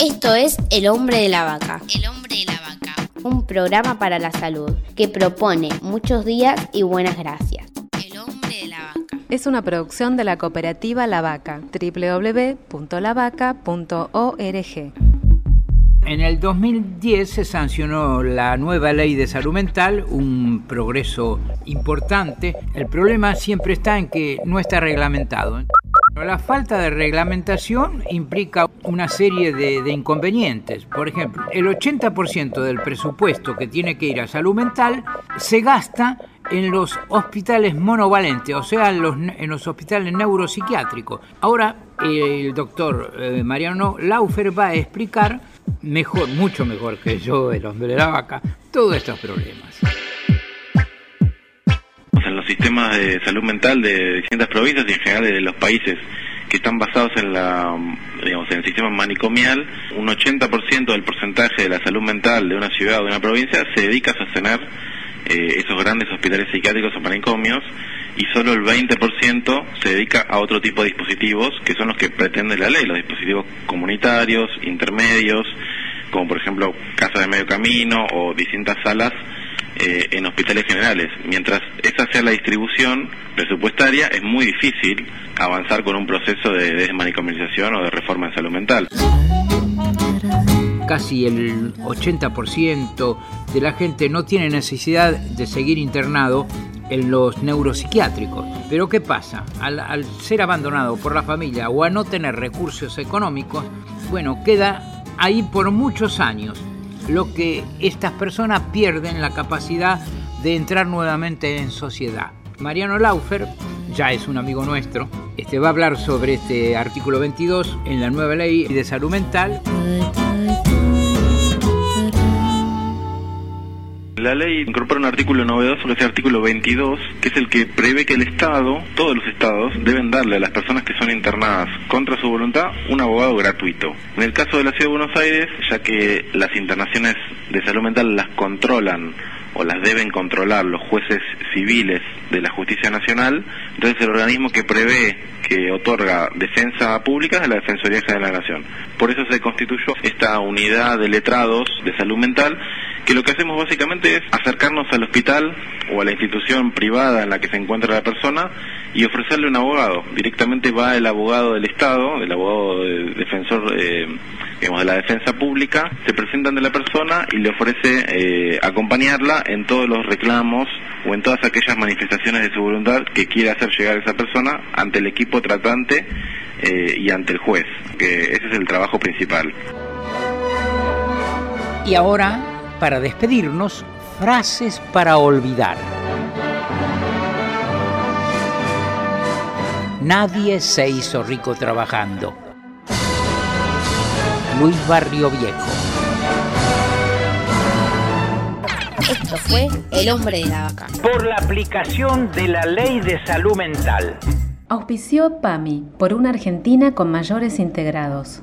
Esto es El hombre de la vaca. El hombre de la vaca. Un programa para la salud que propone muchos días y buenas gracias. El hombre de la vaca. Es una producción de la cooperativa La Vaca, www.lavaca.org. En el 2010 se sancionó la nueva ley de salud mental, un progreso importante. El problema siempre está en que no está reglamentado. La falta de reglamentación implica una serie de, inconvenientes. Por ejemplo, el 80% del presupuesto que tiene que ir a salud mental se gasta en los hospitales monovalentes, o sea, en los, en los hospitales neuropsiquiátricos. Ahora el doctor eh, Mariano Laufer va a explicar mejor, mucho mejor que yo, el hombre de la vaca, todos estos problemas. En los sistemas de salud mental de distintas provincias y en general de los países que están basados en la digamos en el sistema manicomial, un 80% del porcentaje de la salud mental de una ciudad o de una provincia se dedica a sostener eh, esos grandes hospitales psiquiátricos o manicomios y solo el 20% se dedica a otro tipo de dispositivos que son los que pretende la ley, los dispositivos comunitarios, intermedios, como por ejemplo casas de medio camino o distintas salas eh, en hospitales generales. Mientras esa sea la distribución presupuestaria, es muy difícil avanzar con un proceso de desmanicomalización o de reforma en salud mental. Casi el 80% de la gente no tiene necesidad de seguir internado en los neuropsiquiátricos. Pero ¿qué pasa? Al, al, ser abandonado por la familia o a no tener recursos económicos, bueno, queda ahí por muchos años, lo que estas personas pierden la capacidad de entrar nuevamente en sociedad. Mariano Laufer, ya es un amigo nuestro, este va a hablar sobre este artículo 22 en la nueva ley de salud mental. La ley incorpora un artículo novedoso que es el artículo 22, que es el que prevé que el Estado, todos los Estados, deben darle a las personas que son internadas contra su voluntad un abogado gratuito. En el caso de la Ciudad de Buenos Aires, ya que las internaciones de salud mental las controlan o las deben controlar los jueces civiles de la Justicia Nacional, entonces el organismo que prevé que otorga defensa pública es la Defensoría de la Nación. Por eso se constituyó esta unidad de letrados de salud mental que lo que hacemos básicamente es acercarnos al hospital o a la institución privada en la que se encuentra la persona y ofrecerle un abogado. Directamente va el abogado del Estado, el abogado de defensor eh, digamos, de la defensa pública, se presentan de la persona y le ofrece eh, acompañarla en todos los reclamos o en todas aquellas manifestaciones de su voluntad que quiera hacer llegar esa persona ante el equipo tratante eh, y ante el juez, ese es el trabajo principal. Y ahora para despedirnos, frases para olvidar. Nadie se hizo rico trabajando. Luis Barrio Viejo. Esto fue El hombre de la vaca. Por la aplicación de la ley de salud mental. Auspició PAMI por una Argentina con mayores integrados.